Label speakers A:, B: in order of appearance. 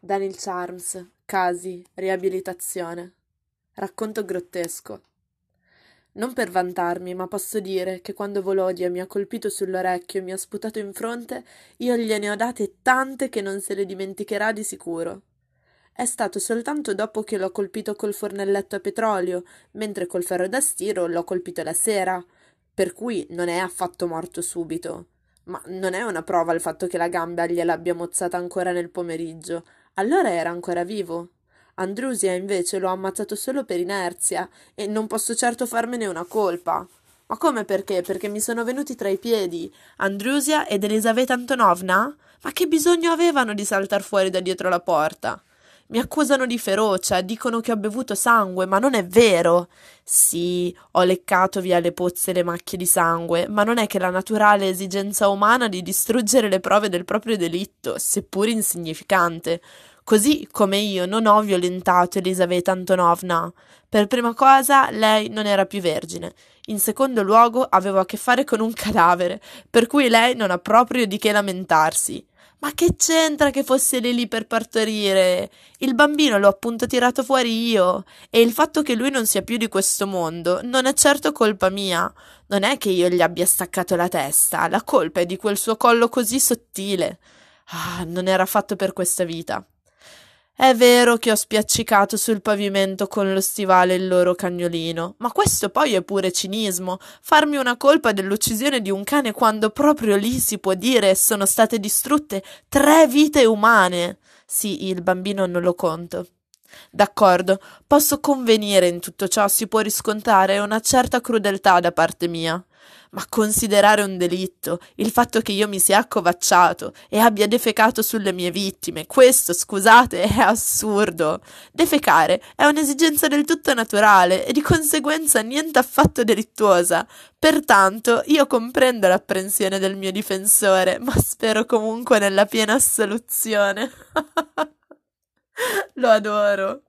A: Daniel Charms, casi, riabilitazione. Racconto grottesco. Non per vantarmi, ma posso dire che quando Volodia mi ha colpito sull'orecchio e mi ha sputato in fronte, io gliene ho date tante che non se le dimenticherà di sicuro. È stato soltanto dopo che l'ho colpito col fornelletto a petrolio, mentre col ferro da stiro l'ho colpito la sera, per cui non è affatto morto subito. Ma non è una prova il fatto che la gamba gliel'abbia mozzata ancora nel pomeriggio, allora era ancora vivo. Andrusia invece l'ho ammazzato solo per inerzia e non posso certo farmene una colpa. Ma come perché? Perché mi sono venuti tra i piedi Andrusia ed Elisaveta Antonovna? Ma che bisogno avevano di saltar fuori da dietro la porta? Mi accusano di ferocia, dicono che ho bevuto sangue, ma non è vero. Sì, ho leccato via le pozze le macchie di sangue, ma non è che la naturale esigenza umana di distruggere le prove del proprio delitto, seppur insignificante. Così come io non ho violentato Elisaveta Antonovna. Per prima cosa, lei non era più vergine. In secondo luogo, avevo a che fare con un cadavere, per cui lei non ha proprio di che lamentarsi. Ma che c'entra che fosse lì lì per partorire? Il bambino l'ho appunto tirato fuori io, e il fatto che lui non sia più di questo mondo non è certo colpa mia. Non è che io gli abbia staccato la testa, la colpa è di quel suo collo così sottile. Ah, non era fatto per questa vita. È vero che ho spiaccicato sul pavimento con lo stivale il loro cagnolino, ma questo poi è pure cinismo. Farmi una colpa dell'uccisione di un cane quando proprio lì si può dire sono state distrutte tre vite umane. Sì, il bambino non lo conto. D'accordo, posso convenire in tutto ciò si può riscontrare una certa crudeltà da parte mia ma considerare un delitto il fatto che io mi sia accovacciato e abbia defecato sulle mie vittime, questo, scusate, è assurdo. Defecare è un'esigenza del tutto naturale e di conseguenza niente affatto delittuosa. Pertanto io comprendo l'apprensione del mio difensore, ma spero comunque nella piena assoluzione. Lo adoro.